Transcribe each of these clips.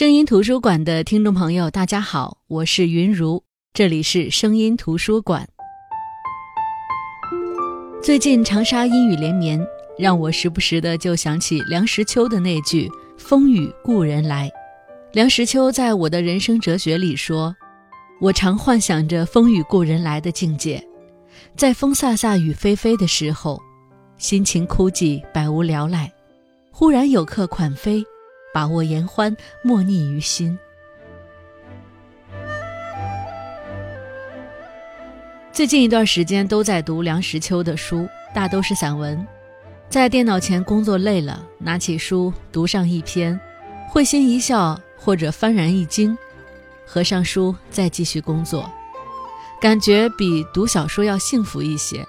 声音图书馆的听众朋友，大家好，我是云如，这里是声音图书馆。最近长沙阴雨连绵，让我时不时的就想起梁实秋的那句“风雨故人来”。梁实秋在我的人生哲学里说：“我常幻想着风雨故人来的境界，在风飒飒雨霏霏的时候，心情枯寂，百无聊赖，忽然有客款飞。”把握言欢，莫逆于心。最近一段时间都在读梁实秋的书，大都是散文。在电脑前工作累了，拿起书读上一篇，会心一笑或者幡然一惊，合上书再继续工作，感觉比读小说要幸福一些。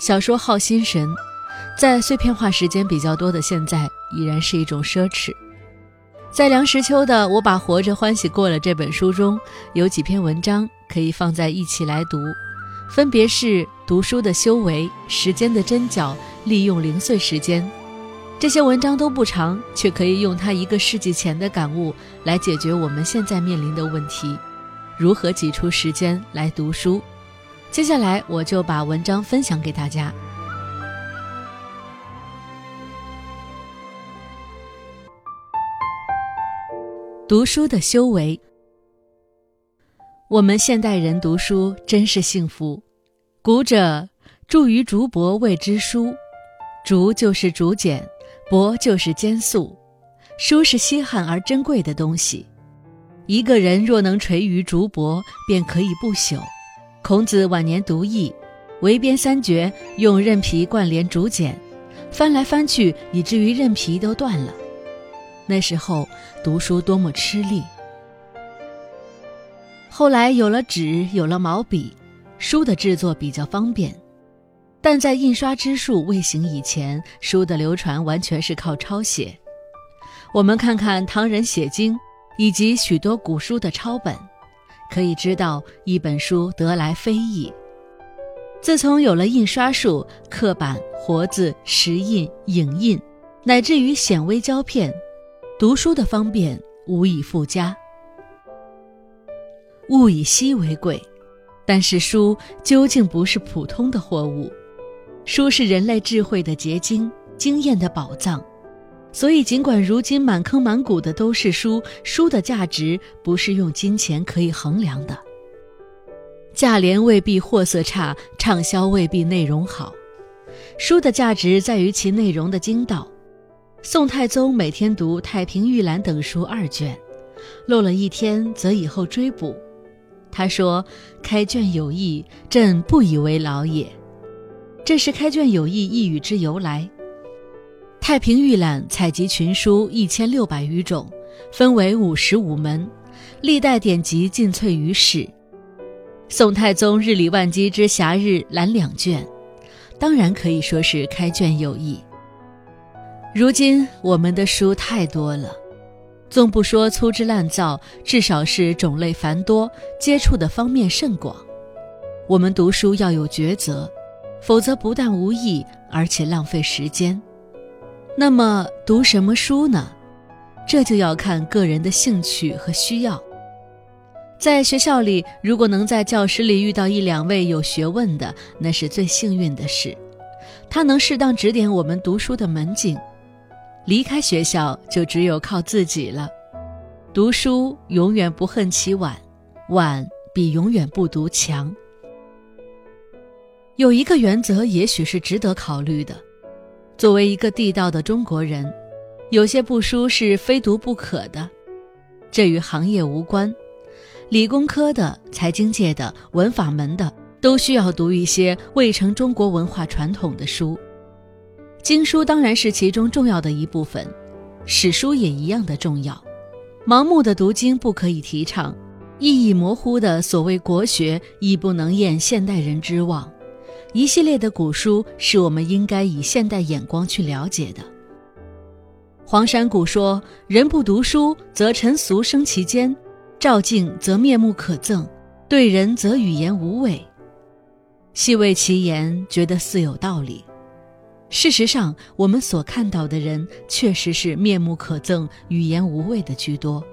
小说耗心神，在碎片化时间比较多的现在，已然是一种奢侈。在梁实秋的《我把活着欢喜过了》这本书中，有几篇文章可以放在一起来读，分别是读书的修为、时间的针脚、利用零碎时间。这些文章都不长，却可以用他一个世纪前的感悟来解决我们现在面临的问题：如何挤出时间来读书。接下来，我就把文章分享给大家。读书的修为，我们现代人读书真是幸福。古者著于竹帛谓之书，竹就是竹简，帛就是笺素，书是稀罕而珍贵的东西。一个人若能垂于竹帛，便可以不朽。孔子晚年读易，围边三绝，用韧皮贯连竹简，翻来翻去，以至于韧皮都断了。那时候读书多么吃力。后来有了纸，有了毛笔，书的制作比较方便。但在印刷之术未行以前，书的流传完全是靠抄写。我们看看唐人写经，以及许多古书的抄本，可以知道一本书得来非易。自从有了印刷术，刻板、活字、石印、影印，乃至于显微胶片。读书的方便无以复加，物以稀为贵，但是书究竟不是普通的货物，书是人类智慧的结晶，经验的宝藏。所以，尽管如今满坑满谷的都是书，书的价值不是用金钱可以衡量的。价廉未必货色差，畅销未必内容好，书的价值在于其内容的精道。宋太宗每天读《太平御览》等书二卷，漏了一天则以后追补。他说：“开卷有益，朕不以为劳也。”这是开卷有益一语之由来。《太平御览》采集群书一千六百余种，分为五十五门，历代典籍尽萃于史。宋太宗日理万机之暇日览两卷，当然可以说是开卷有益。如今我们的书太多了，纵不说粗制滥造，至少是种类繁多，接触的方面甚广。我们读书要有抉择，否则不但无益，而且浪费时间。那么读什么书呢？这就要看个人的兴趣和需要。在学校里，如果能在教室里遇到一两位有学问的，那是最幸运的事，他能适当指点我们读书的门径。离开学校就只有靠自己了。读书永远不恨起晚，晚比永远不读强。有一个原则，也许是值得考虑的。作为一个地道的中国人，有些部书是非读不可的。这与行业无关，理工科的、财经界的、文法门的，都需要读一些未成中国文化传统的书。经书当然是其中重要的一部分，史书也一样的重要。盲目的读经不可以提倡，意义模糊的所谓国学亦不能验现代人之望。一系列的古书是我们应该以现代眼光去了解的。黄山谷说：“人不读书，则尘俗生其间；照镜则面目可憎，对人则语言无味。”细味其言，觉得似有道理。事实上，我们所看到的人确实是面目可憎、语言无味的居多。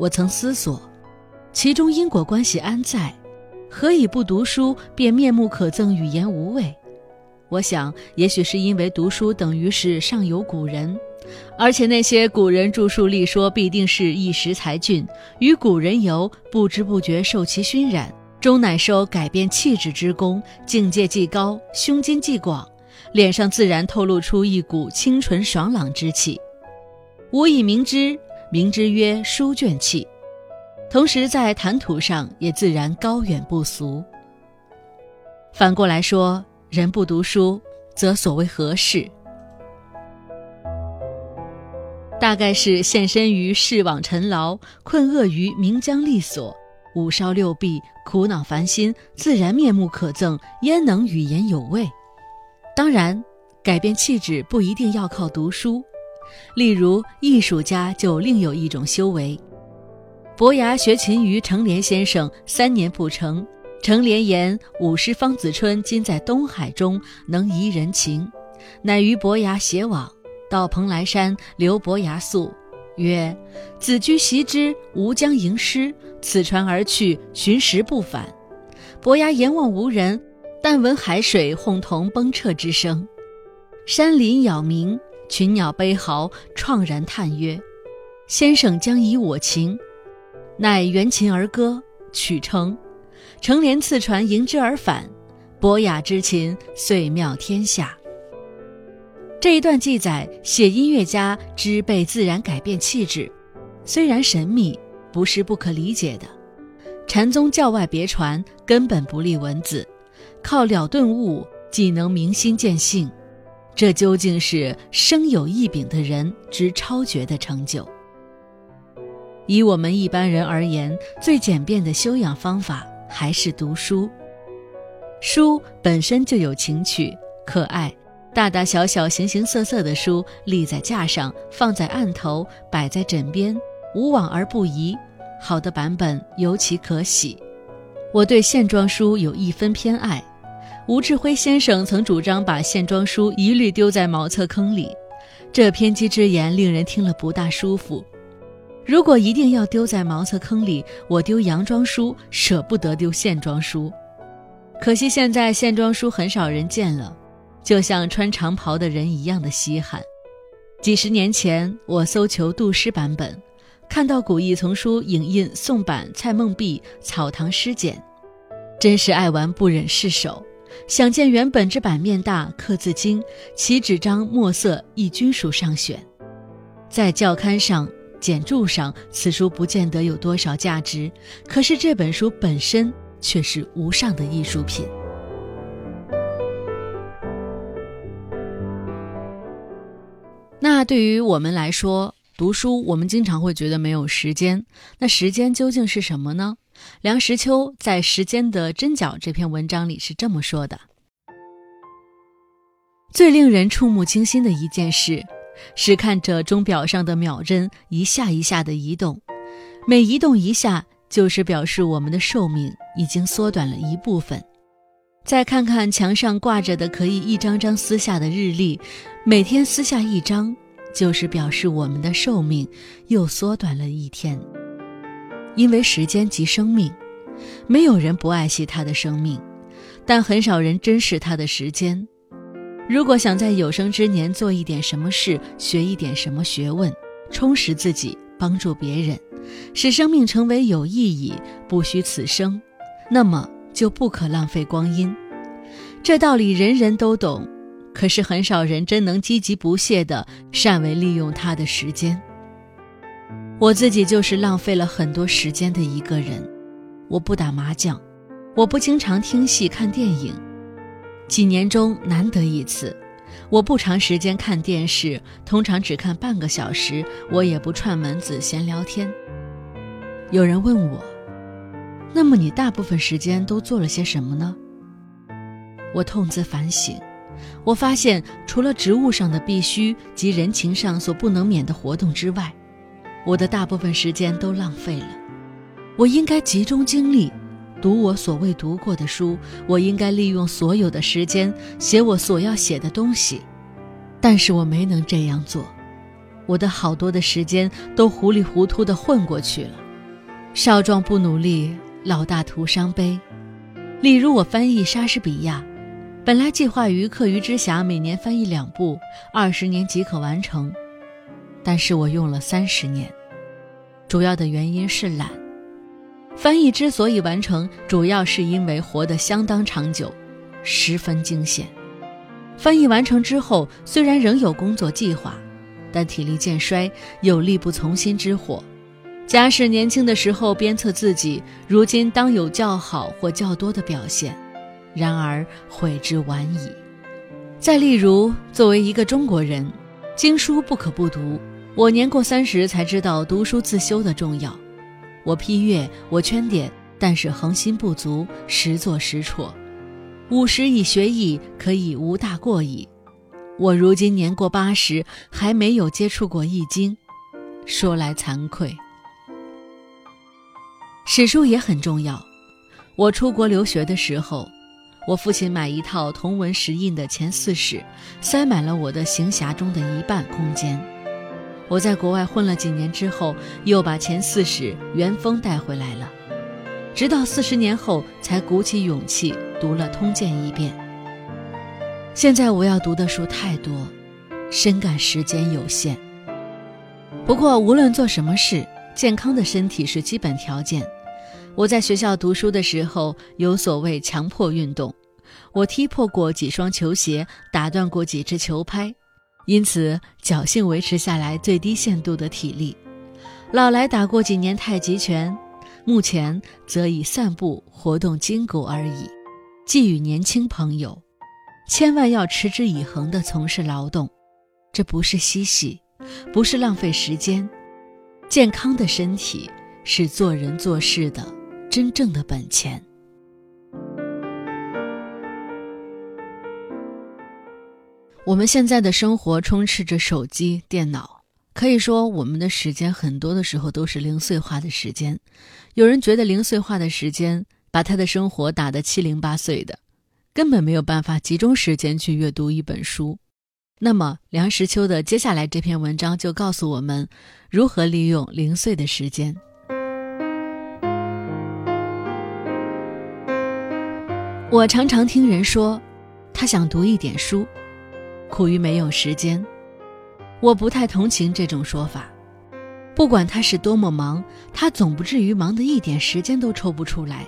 我曾思索，其中因果关系安在？何以不读书便面目可憎、语言无味？我想，也许是因为读书等于是上有古人，而且那些古人著述立说，必定是一时才俊，与古人游，不知不觉受其熏染，终乃收改变气质之功，境界既高，胸襟既广，脸上自然透露出一股清纯爽朗之气。吾以明之，明之曰书卷气，同时在谈吐上也自然高远不俗。反过来说。人不读书，则所谓何事？大概是现身于世网尘劳，困厄于名缰利锁，五烧六臂，苦恼烦心，自然面目可憎，焉能语言有味？当然，改变气质不一定要靠读书。例如，艺术家就另有一种修为。伯牙学琴于程连先生，三年不成。程连言：“武师方子春今在东海中，能怡人情，乃于伯牙偕往，到蓬莱山，留伯牙宿，曰：‘子居习之，吾将吟诗。’此船而去，寻时不返。伯牙眼望无人，但闻海水哄同崩彻之声，山林杳鸣，群鸟悲嚎，怆然叹曰：‘先生将以我情。’乃援琴而歌，曲成。”乘连次船迎之而返，博雅之琴遂妙天下。这一段记载写音乐家之被自然改变气质，虽然神秘，不是不可理解的。禅宗教外别传，根本不立文字，靠了顿悟，即能明心见性。这究竟是生有异禀的人之超绝的成就。以我们一般人而言，最简便的修养方法。还是读书，书本身就有情趣、可爱，大大小小、形形色色的书立在架上，放在案头，摆在枕边，无往而不宜。好的版本尤其可喜。我对线装书有一分偏爱。吴志辉先生曾主张把线装书一律丢在茅厕坑里，这偏激之言令人听了不大舒服。如果一定要丢在茅厕坑里，我丢洋装书，舍不得丢线装书。可惜现在线装书很少人见了，就像穿长袍的人一样的稀罕。几十年前，我搜求杜诗版本，看到古意丛书影印宋版蔡梦碧《草堂诗简》，真是爱玩不忍释手。想见原本之版面大，刻字精，其纸张墨色亦均属上选，在教刊上。简注上，此书不见得有多少价值，可是这本书本身却是无上的艺术品。那对于我们来说，读书我们经常会觉得没有时间。那时间究竟是什么呢？梁实秋在《时间的针脚》这篇文章里是这么说的：最令人触目惊心的一件事。是看着钟表上的秒针一下一下的移动，每移动一下，就是表示我们的寿命已经缩短了一部分。再看看墙上挂着的可以一张张撕下的日历，每天撕下一张，就是表示我们的寿命又缩短了一天。因为时间即生命，没有人不爱惜他的生命，但很少人珍视他的时间。如果想在有生之年做一点什么事，学一点什么学问，充实自己，帮助别人，使生命成为有意义，不虚此生，那么就不可浪费光阴。这道理人人都懂，可是很少人真能积极不懈地善为利用他的时间。我自己就是浪费了很多时间的一个人。我不打麻将，我不经常听戏看电影。几年中难得一次，我不长时间看电视，通常只看半个小时。我也不串门子闲聊天。有人问我，那么你大部分时间都做了些什么呢？我痛自反省，我发现除了职务上的必须及人情上所不能免的活动之外，我的大部分时间都浪费了。我应该集中精力。读我所未读过的书，我应该利用所有的时间写我所要写的东西，但是我没能这样做，我的好多的时间都糊里糊涂的混过去了，少壮不努力，老大徒伤悲。例如我翻译莎士比亚，本来计划于课余之暇每年翻译两部，二十年即可完成，但是我用了三十年。主要的原因是懒。翻译之所以完成，主要是因为活得相当长久，十分惊险。翻译完成之后，虽然仍有工作计划，但体力渐衰，有力不从心之祸。假使年轻的时候鞭策自己，如今当有较好或较多的表现。然而悔之晚矣。再例如，作为一个中国人，经书不可不读。我年过三十才知道读书自修的重要。我批阅，我圈点，但是恒心不足，时作时辍。五十以学艺，可以无大过矣。我如今年过八十，还没有接触过易经，说来惭愧。史书也很重要。我出国留学的时候，我父亲买一套同文石印的前四史，塞满了我的行匣中的一半空间。我在国外混了几年之后，又把前四史原封带回来了，直到四十年后才鼓起勇气读了《通鉴》一遍。现在我要读的书太多，深感时间有限。不过无论做什么事，健康的身体是基本条件。我在学校读书的时候，有所谓强迫运动，我踢破过几双球鞋，打断过几只球拍。因此，侥幸维持下来最低限度的体力。老来打过几年太极拳，目前则以散步活动筋骨而已。寄予年轻朋友，千万要持之以恒地从事劳动，这不是嬉戏，不是浪费时间。健康的身体是做人做事的真正的本钱。我们现在的生活充斥着手机、电脑，可以说我们的时间很多的时候都是零碎化的时间。有人觉得零碎化的时间把他的生活打得七零八碎的，根本没有办法集中时间去阅读一本书。那么梁实秋的接下来这篇文章就告诉我们如何利用零碎的时间。我常常听人说，他想读一点书。苦于没有时间，我不太同情这种说法。不管他是多么忙，他总不至于忙得一点时间都抽不出来。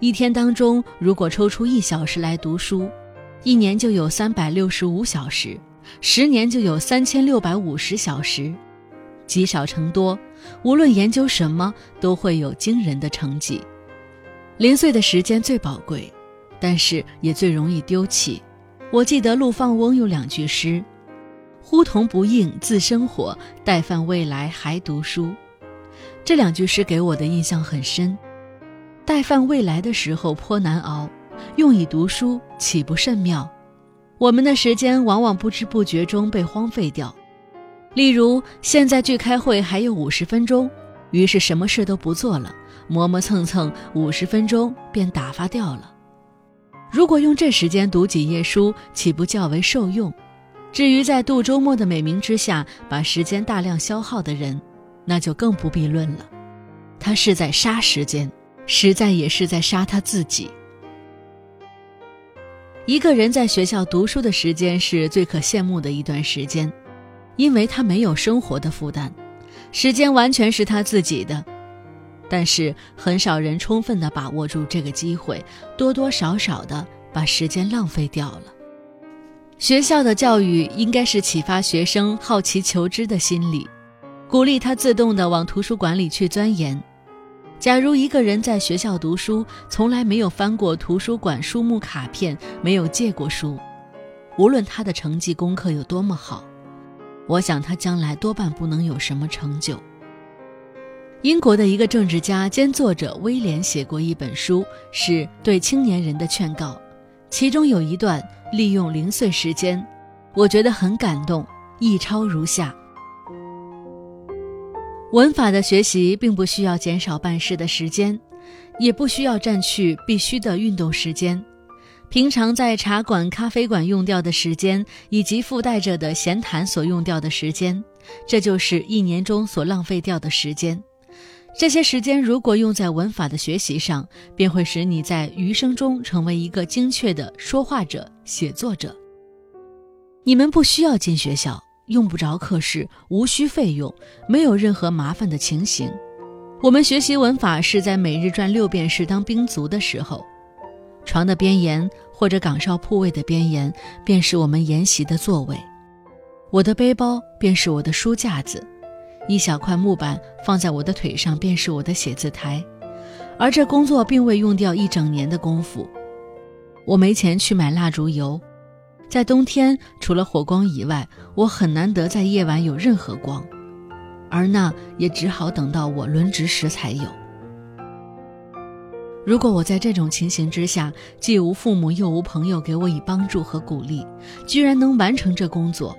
一天当中，如果抽出一小时来读书，一年就有三百六十五小时，十年就有三千六百五十小时。积少成多，无论研究什么，都会有惊人的成绩。零碎的时间最宝贵，但是也最容易丢弃。我记得陆放翁有两句诗：“呼童不应自生火，待饭未来还读书。”这两句诗给我的印象很深。待饭未来的时候颇难熬，用以读书岂不甚妙？我们的时间往往不知不觉中被荒废掉。例如，现在距开会还有五十分钟，于是什么事都不做了，磨磨蹭蹭，五十分钟便打发掉了。如果用这时间读几页书，岂不较为受用？至于在度周末的美名之下把时间大量消耗的人，那就更不必论了。他是在杀时间，实在也是在杀他自己。一个人在学校读书的时间是最可羡慕的一段时间，因为他没有生活的负担，时间完全是他自己的。但是很少人充分地把握住这个机会，多多少少地把时间浪费掉了。学校的教育应该是启发学生好奇求知的心理，鼓励他自动地往图书馆里去钻研。假如一个人在学校读书，从来没有翻过图书馆书目卡片，没有借过书，无论他的成绩功课有多么好，我想他将来多半不能有什么成就。英国的一个政治家兼作者威廉写过一本书，是对青年人的劝告，其中有一段利用零碎时间，我觉得很感动。一抄如下：文法的学习并不需要减少办事的时间，也不需要占去必须的运动时间，平常在茶馆、咖啡馆用掉的时间，以及附带着的闲谈所用掉的时间，这就是一年中所浪费掉的时间。这些时间如果用在文法的学习上，便会使你在余生中成为一个精确的说话者、写作者。你们不需要进学校，用不着课室，无需费用，没有任何麻烦的情形。我们学习文法是在每日转六便士当兵卒的时候，床的边沿或者岗哨铺位的边沿，便是我们研习的座位。我的背包便是我的书架子。一小块木板放在我的腿上，便是我的写字台，而这工作并未用掉一整年的功夫。我没钱去买蜡烛油，在冬天除了火光以外，我很难得在夜晚有任何光，而那也只好等到我轮值时才有。如果我在这种情形之下，既无父母又无朋友给我以帮助和鼓励，居然能完成这工作，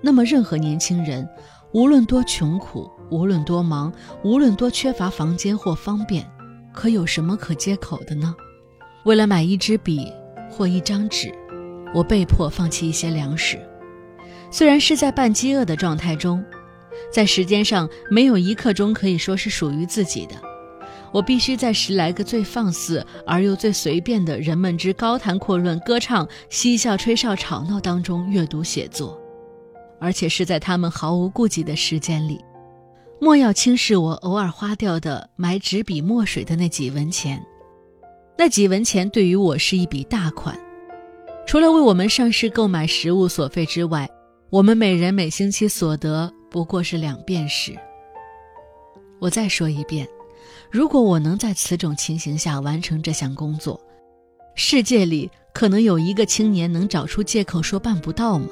那么任何年轻人。无论多穷苦，无论多忙，无论多缺乏房间或方便，可有什么可接口的呢？为了买一支笔或一张纸，我被迫放弃一些粮食。虽然是在半饥饿的状态中，在时间上没有一刻钟可以说是属于自己的。我必须在十来个最放肆而又最随便的人们之高谈阔论、歌唱、嬉笑、吹哨、吵闹当中阅读写作。而且是在他们毫无顾忌的时间里，莫要轻视我偶尔花掉的买纸笔墨水的那几文钱。那几文钱对于我是一笔大款，除了为我们上市购买食物所费之外，我们每人每星期所得不过是两便士。我再说一遍，如果我能在此种情形下完成这项工作，世界里可能有一个青年能找出借口说办不到吗？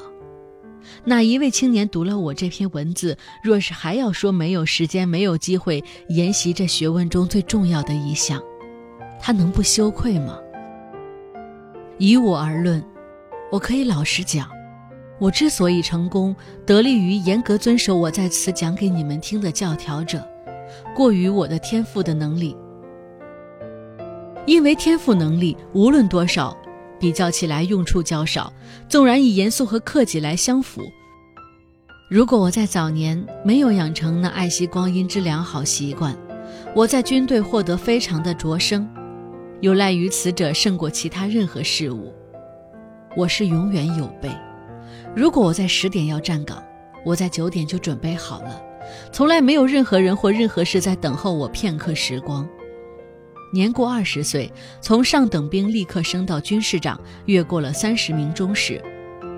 哪一位青年读了我这篇文字，若是还要说没有时间、没有机会研习这学问中最重要的一项，他能不羞愧吗？以我而论，我可以老实讲，我之所以成功，得力于严格遵守我在此讲给你们听的教条者，过于我的天赋的能力。因为天赋能力无论多少。比较起来，用处较少。纵然以严肃和克己来相符，如果我在早年没有养成那爱惜光阴之良好习惯，我在军队获得非常的卓升，有赖于此者胜过其他任何事物。我是永远有备。如果我在十点要站岗，我在九点就准备好了。从来没有任何人或任何事在等候我片刻时光。年过二十岁，从上等兵立刻升到军士长，越过了三十名中士，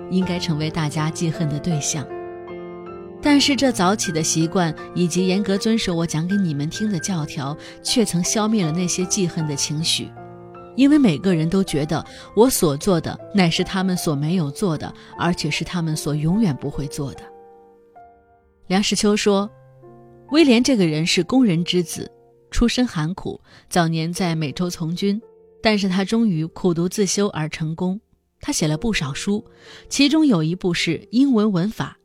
应该成为大家记恨的对象。但是这早起的习惯以及严格遵守我讲给你们听的教条，却曾消灭了那些记恨的情绪，因为每个人都觉得我所做的乃是他们所没有做的，而且是他们所永远不会做的。梁实秋说：“威廉这个人是工人之子。”出身寒苦，早年在美洲从军，但是他终于苦读自修而成功。他写了不少书，其中有一部是英文文法，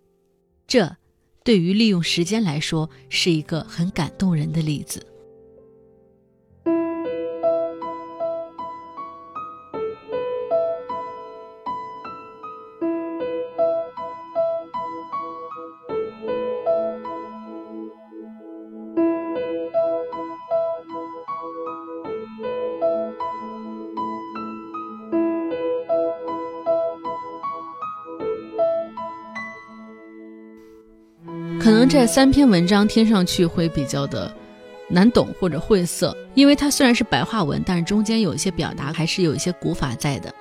这对于利用时间来说是一个很感动人的例子。可能这三篇文章听上去会比较的难懂或者晦涩，因为它虽然是白话文，但是中间有一些表达还是有一些古法在的。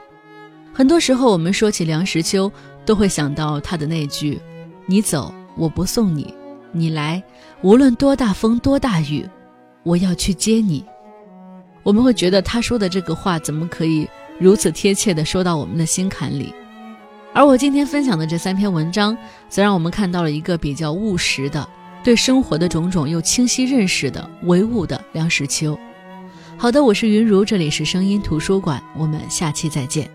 很多时候我们说起梁实秋，都会想到他的那句：“你走，我不送你；你来，无论多大风多大雨，我要去接你。”我们会觉得他说的这个话怎么可以如此贴切的说到我们的心坎里？而我今天分享的这三篇文章，则让我们看到了一个比较务实的、对生活的种种又清晰认识的唯物的梁实秋。好的，我是云如，这里是声音图书馆，我们下期再见。